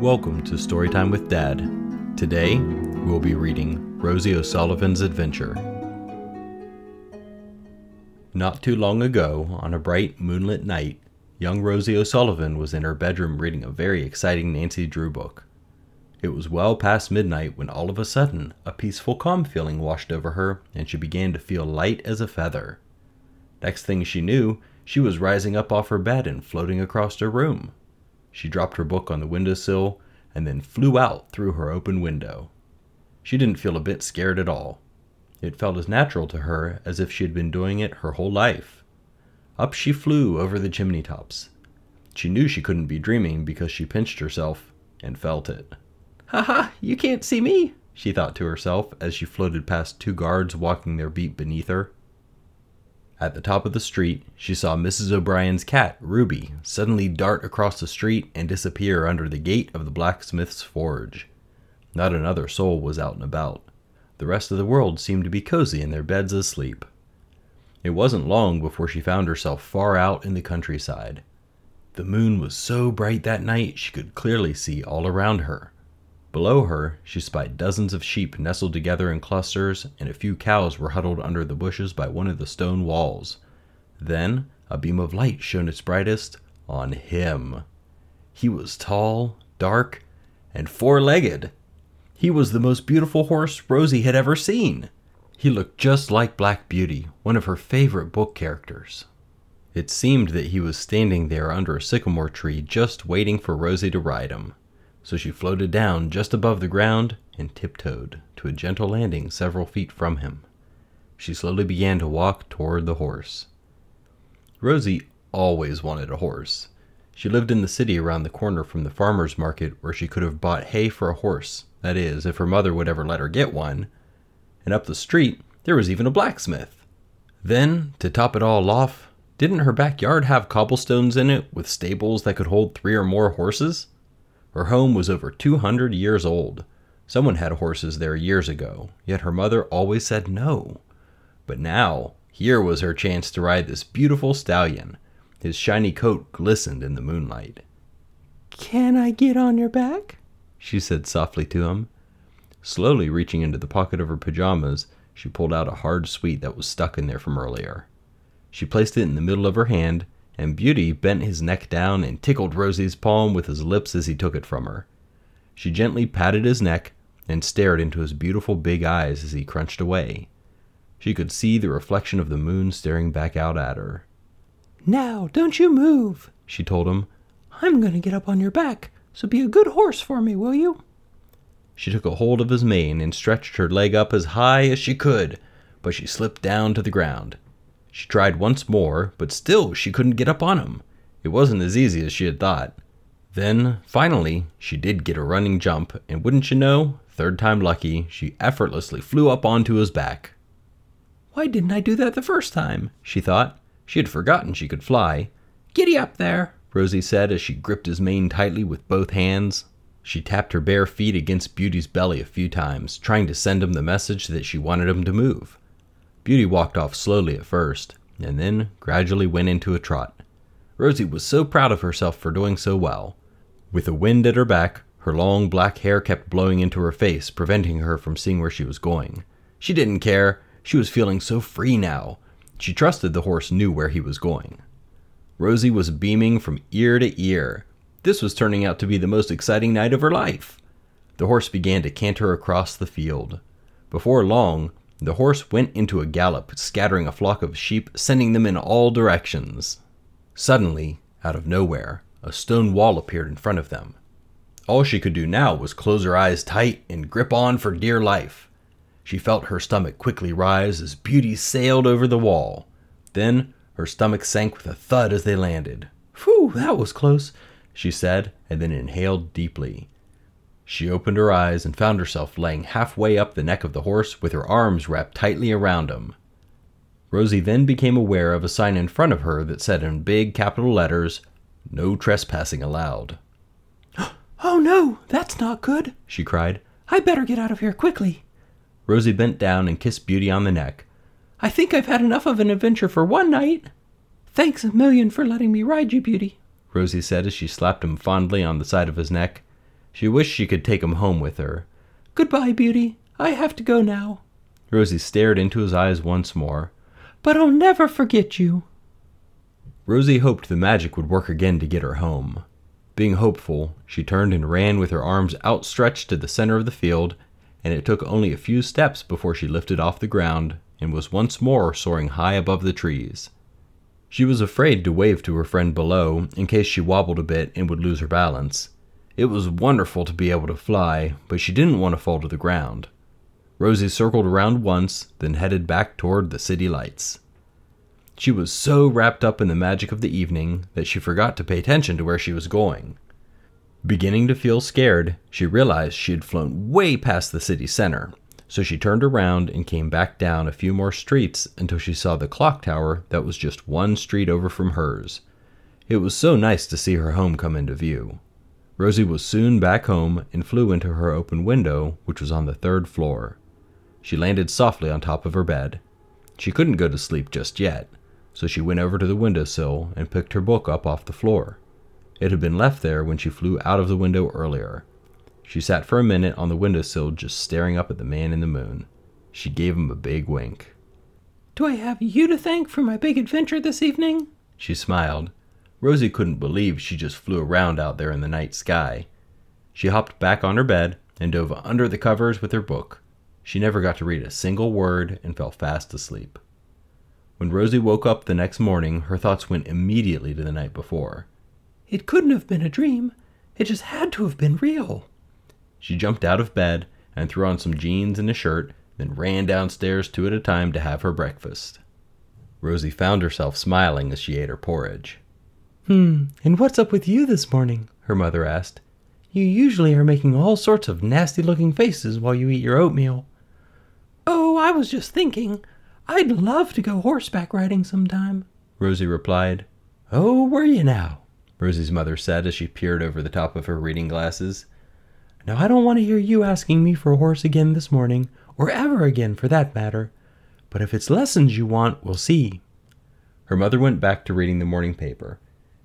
Welcome to Storytime with Dad. Today, we'll be reading Rosie O'Sullivan's Adventure. Not too long ago, on a bright moonlit night, young Rosie O'Sullivan was in her bedroom reading a very exciting Nancy Drew book. It was well past midnight when all of a sudden a peaceful, calm feeling washed over her and she began to feel light as a feather. Next thing she knew, she was rising up off her bed and floating across her room. She dropped her book on the windowsill and then flew out through her open window. She didn't feel a bit scared at all. It felt as natural to her as if she had been doing it her whole life. Up she flew over the chimney tops. She knew she couldn't be dreaming because she pinched herself and felt it. Ha ha, you can't see me, she thought to herself as she floated past two guards walking their beat beneath her. At the top of the street, she saw Mrs. O'Brien's cat, Ruby, suddenly dart across the street and disappear under the gate of the blacksmith's forge. Not another soul was out and about. The rest of the world seemed to be cozy in their beds asleep. It wasn't long before she found herself far out in the countryside. The moon was so bright that night she could clearly see all around her. Below her, she spied dozens of sheep nestled together in clusters, and a few cows were huddled under the bushes by one of the stone walls. Then a beam of light shone its brightest on him. He was tall, dark, and four legged. He was the most beautiful horse Rosie had ever seen. He looked just like Black Beauty, one of her favorite book characters. It seemed that he was standing there under a sycamore tree just waiting for Rosie to ride him so she floated down just above the ground and tiptoed to a gentle landing several feet from him. She slowly began to walk toward the horse. Rosie always wanted a horse. She lived in the city around the corner from the farmer's market where she could have bought hay for a horse, that is, if her mother would ever let her get one. And up the street, there was even a blacksmith. Then, to top it all off, didn't her backyard have cobblestones in it with stables that could hold three or more horses? Her home was over 200 years old. Someone had horses there years ago, yet her mother always said no. But now, here was her chance to ride this beautiful stallion. His shiny coat glistened in the moonlight. Can I get on your back? she said softly to him. Slowly reaching into the pocket of her pajamas, she pulled out a hard sweet that was stuck in there from earlier. She placed it in the middle of her hand and Beauty bent his neck down and tickled Rosie's palm with his lips as he took it from her. She gently patted his neck and stared into his beautiful big eyes as he crunched away. She could see the reflection of the moon staring back out at her. Now, don't you move, she told him. I'm going to get up on your back, so be a good horse for me, will you? She took a hold of his mane and stretched her leg up as high as she could, but she slipped down to the ground. She tried once more, but still she couldn't get up on him. It wasn't as easy as she had thought. Then, finally, she did get a running jump, and wouldn't you know, third time lucky, she effortlessly flew up onto his back. Why didn't I do that the first time? she thought. She had forgotten she could fly. Giddy up there, Rosie said as she gripped his mane tightly with both hands. She tapped her bare feet against Beauty's belly a few times, trying to send him the message that she wanted him to move. Beauty walked off slowly at first, and then gradually went into a trot. Rosie was so proud of herself for doing so well. With the wind at her back, her long black hair kept blowing into her face, preventing her from seeing where she was going. She didn't care. She was feeling so free now. She trusted the horse knew where he was going. Rosie was beaming from ear to ear. This was turning out to be the most exciting night of her life. The horse began to canter across the field. Before long, the horse went into a gallop, scattering a flock of sheep, sending them in all directions. Suddenly, out of nowhere, a stone wall appeared in front of them. All she could do now was close her eyes tight and grip on for dear life. She felt her stomach quickly rise as Beauty sailed over the wall. Then her stomach sank with a thud as they landed. Phew, that was close, she said, and then inhaled deeply. She opened her eyes and found herself laying halfway up the neck of the horse with her arms wrapped tightly around him. Rosie then became aware of a sign in front of her that said in big capital letters, No trespassing allowed. Oh no, that's not good, she cried. I better get out of here quickly. Rosie bent down and kissed Beauty on the neck. I think I've had enough of an adventure for one night. Thanks a million for letting me ride you, Beauty, Rosie said as she slapped him fondly on the side of his neck. She wished she could take him home with her. Goodbye, Beauty. I have to go now. Rosie stared into his eyes once more. But I'll never forget you. Rosie hoped the magic would work again to get her home. Being hopeful, she turned and ran with her arms outstretched to the center of the field, and it took only a few steps before she lifted off the ground and was once more soaring high above the trees. She was afraid to wave to her friend below in case she wobbled a bit and would lose her balance. It was wonderful to be able to fly, but she didn't want to fall to the ground. Rosie circled around once, then headed back toward the city lights. She was so wrapped up in the magic of the evening that she forgot to pay attention to where she was going. Beginning to feel scared, she realized she had flown way past the city center, so she turned around and came back down a few more streets until she saw the clock tower that was just one street over from hers. It was so nice to see her home come into view. Rosie was soon back home and flew into her open window, which was on the third floor. She landed softly on top of her bed. She couldn't go to sleep just yet, so she went over to the windowsill and picked her book up off the floor. It had been left there when she flew out of the window earlier. She sat for a minute on the windowsill just staring up at the man in the moon. She gave him a big wink. Do I have you to thank for my big adventure this evening? She smiled. Rosie couldn't believe she just flew around out there in the night sky. She hopped back on her bed and dove under the covers with her book. She never got to read a single word and fell fast asleep. When Rosie woke up the next morning, her thoughts went immediately to the night before. It couldn't have been a dream. It just had to have been real. She jumped out of bed and threw on some jeans and a shirt, then ran downstairs two at a time to have her breakfast. Rosie found herself smiling as she ate her porridge. Hmm, and what's up with you this morning? her mother asked. You usually are making all sorts of nasty looking faces while you eat your oatmeal. Oh, I was just thinking. I'd love to go horseback riding sometime, Rosie replied. Oh, were you now? Rosie's mother said as she peered over the top of her reading glasses. Now, I don't want to hear you asking me for a horse again this morning, or ever again for that matter. But if it's lessons you want, we'll see. Her mother went back to reading the morning paper.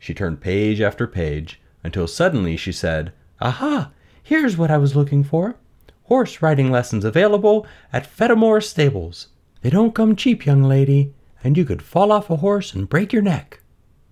She turned page after page until suddenly she said, Aha! Here's what I was looking for. Horse riding lessons available at Fedamore Stables. They don't come cheap, young lady, and you could fall off a horse and break your neck.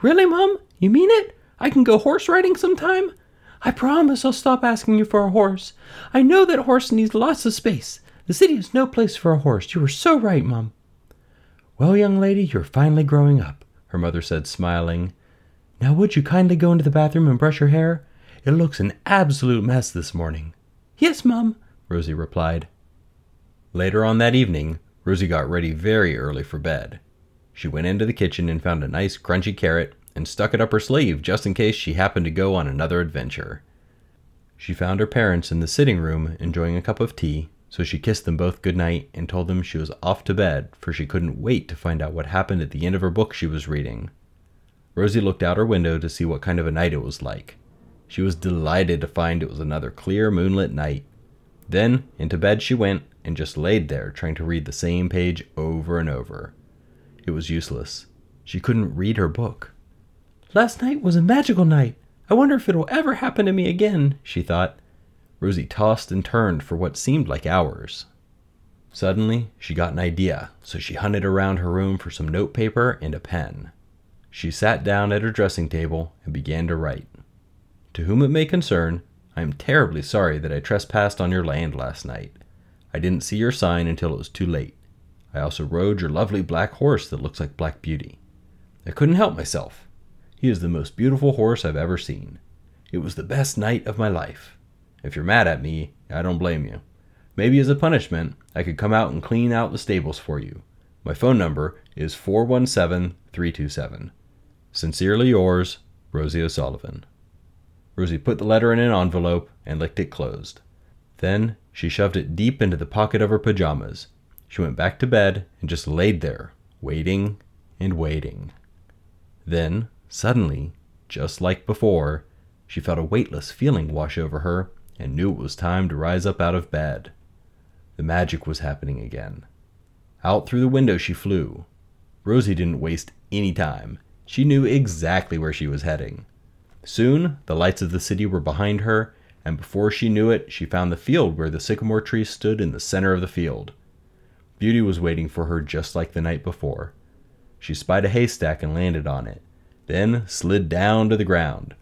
Really, Mum? You mean it? I can go horse riding sometime? I promise I'll stop asking you for a horse. I know that horse needs lots of space. The city is no place for a horse. You are so right, Mum. Well, young lady, you're finally growing up, her mother said, smiling. Now, would you kindly go into the bathroom and brush your hair? It looks an absolute mess this morning. Yes, Mum, Rosie replied. Later on that evening, Rosie got ready very early for bed. She went into the kitchen and found a nice crunchy carrot and stuck it up her sleeve just in case she happened to go on another adventure. She found her parents in the sitting room enjoying a cup of tea, so she kissed them both good night and told them she was off to bed, for she couldn't wait to find out what happened at the end of her book she was reading. Rosie looked out her window to see what kind of a night it was like. She was delighted to find it was another clear moonlit night. Then into bed she went and just laid there trying to read the same page over and over. It was useless. She couldn't read her book. Last night was a magical night. I wonder if it'll ever happen to me again, she thought. Rosie tossed and turned for what seemed like hours. Suddenly, she got an idea, so she hunted around her room for some notepaper and a pen. She sat down at her dressing table and began to write. To whom it may concern, I am terribly sorry that I trespassed on your land last night. I didn't see your sign until it was too late. I also rode your lovely black horse that looks like Black Beauty. I couldn't help myself. He is the most beautiful horse I've ever seen. It was the best night of my life. If you're mad at me, I don't blame you. Maybe as a punishment, I could come out and clean out the stables for you. My phone number is 417 327. Sincerely yours, Rosie O'Sullivan. Rosie put the letter in an envelope and licked it closed. Then she shoved it deep into the pocket of her pajamas. She went back to bed and just laid there, waiting and waiting. Then, Suddenly, just like before, she felt a weightless feeling wash over her and knew it was time to rise up out of bed. The magic was happening again. Out through the window she flew. Rosie didn't waste any time. She knew exactly where she was heading. Soon, the lights of the city were behind her, and before she knew it, she found the field where the sycamore tree stood in the center of the field. Beauty was waiting for her just like the night before. She spied a haystack and landed on it, then slid down to the ground.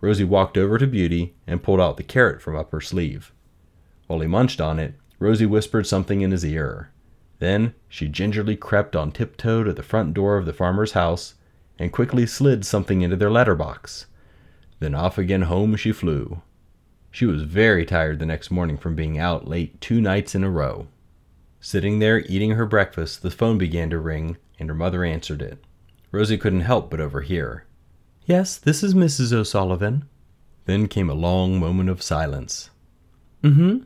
Rosie walked over to Beauty and pulled out the carrot from up her sleeve. While he munched on it, Rosie whispered something in his ear. Then she gingerly crept on tiptoe to the front door of the farmer's house and quickly slid something into their letterbox. Then off again home she flew. She was very tired the next morning from being out late two nights in a row. Sitting there eating her breakfast, the phone began to ring, and her mother answered it. Rosie couldn't help but overhear. Yes, this is Mrs. O'Sullivan. Then came a long moment of silence. Mm hmm.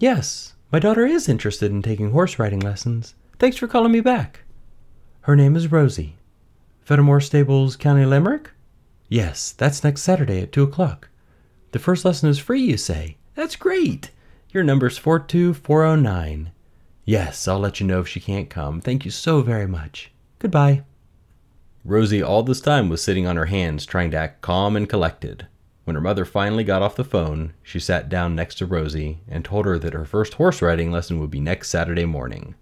Yes, my daughter is interested in taking horse riding lessons. Thanks for calling me back. Her name is Rosie. Fedamore Stables, County Limerick? Yes, that's next Saturday at 2 o'clock. The first lesson is free, you say? That's great. Your number's 42409. Yes, I'll let you know if she can't come. Thank you so very much. Goodbye. Rosie all this time was sitting on her hands trying to act calm and collected. When her mother finally got off the phone, she sat down next to Rosie and told her that her first horse riding lesson would be next Saturday morning.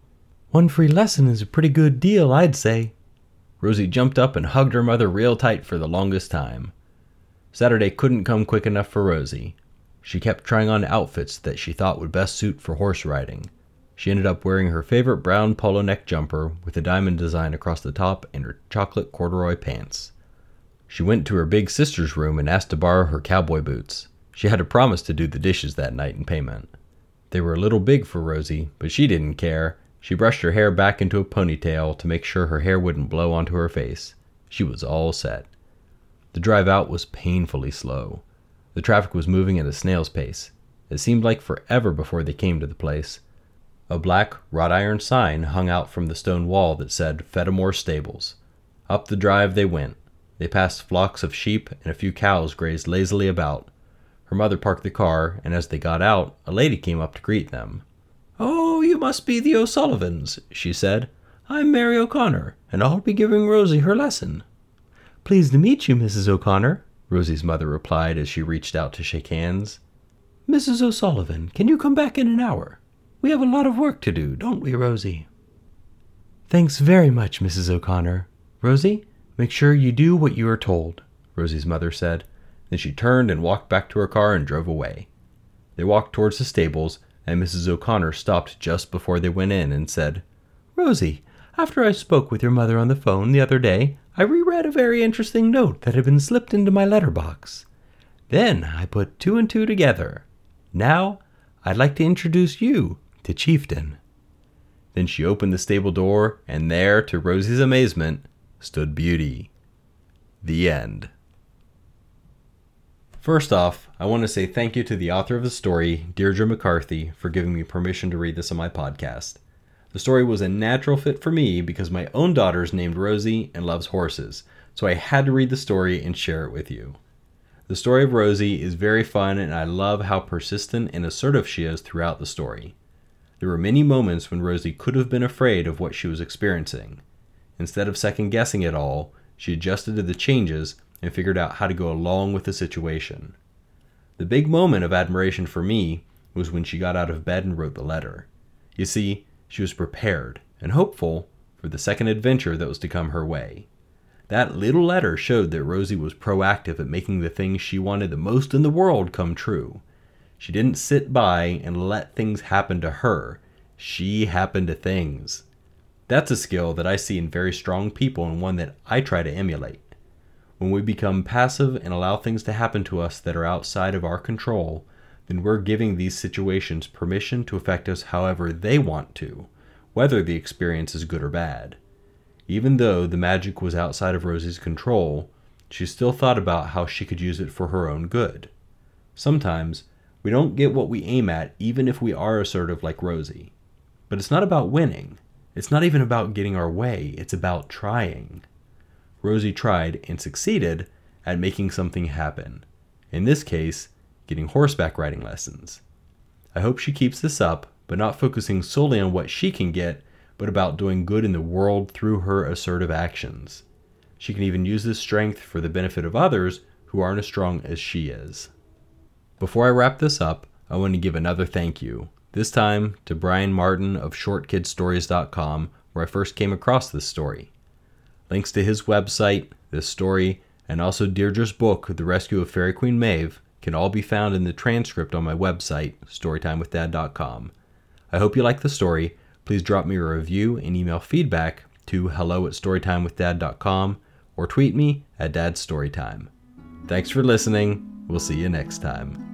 One free lesson is a pretty good deal, I'd say. Rosie jumped up and hugged her mother real tight for the longest time. Saturday couldn't come quick enough for Rosie. She kept trying on outfits that she thought would best suit for horse riding. She ended up wearing her favorite brown polo neck jumper with a diamond design across the top and her chocolate corduroy pants. She went to her big sister's room and asked to borrow her cowboy boots. She had a promise to do the dishes that night in payment. They were a little big for Rosie, but she didn't care. She brushed her hair back into a ponytail to make sure her hair wouldn't blow onto her face. She was all set. The drive out was painfully slow. The traffic was moving at a snail's pace. It seemed like forever before they came to the place. A black wrought iron sign hung out from the stone wall that said Fedamore Stables. Up the drive they went. They passed flocks of sheep, and a few cows grazed lazily about. Her mother parked the car, and as they got out, a lady came up to greet them. Oh, you must be the O'Sullivans, she said. I'm Mary O'Connor, and I'll be giving Rosie her lesson. Pleased to meet you, Mrs. O'Connor, Rosie's mother replied as she reached out to shake hands. Mrs. O'Sullivan, can you come back in an hour? We have a lot of work to do, don't we, Rosie? Thanks very much, Mrs. O'Connor. Rosie, make sure you do what you are told, Rosie's mother said. Then she turned and walked back to her car and drove away. They walked towards the stables, and Mrs. O'Connor stopped just before they went in and said, Rosie, after I spoke with your mother on the phone the other day, I reread a very interesting note that had been slipped into my letter box. Then I put two and two together. Now I'd like to introduce you to Chieftain. Then she opened the stable door, and there, to Rosie's amazement, stood Beauty. The end. First off, I want to say thank you to the author of the story, Deirdre McCarthy, for giving me permission to read this on my podcast. The story was a natural fit for me because my own daughter is named Rosie and loves horses, so I had to read the story and share it with you. The story of Rosie is very fun, and I love how persistent and assertive she is throughout the story. There were many moments when Rosie could have been afraid of what she was experiencing. Instead of second guessing it all, she adjusted to the changes and figured out how to go along with the situation. The big moment of admiration for me was when she got out of bed and wrote the letter. You see, she was prepared and hopeful for the second adventure that was to come her way. That little letter showed that Rosie was proactive at making the things she wanted the most in the world come true. She didn't sit by and let things happen to her. She happened to things. That's a skill that I see in very strong people and one that I try to emulate. When we become passive and allow things to happen to us that are outside of our control, then we're giving these situations permission to affect us however they want to, whether the experience is good or bad. Even though the magic was outside of Rosie's control, she still thought about how she could use it for her own good. Sometimes we don't get what we aim at, even if we are assertive like Rosie. But it's not about winning. It's not even about getting our way, it's about trying. Rosie tried and succeeded at making something happen. In this case, getting horseback riding lessons. I hope she keeps this up, but not focusing solely on what she can get, but about doing good in the world through her assertive actions. She can even use this strength for the benefit of others who aren't as strong as she is. Before I wrap this up, I want to give another thank you, this time to Brian Martin of ShortKidStories.com, where I first came across this story. Links to his website, this story, and also Deirdre's book, The Rescue of Fairy Queen Maeve, can all be found in the transcript on my website, StorytimeWithDad.com. I hope you like the story. Please drop me a review and email feedback to hello at StorytimeWithDad.com or tweet me at dadstorytime. Thanks for listening. We'll see you next time.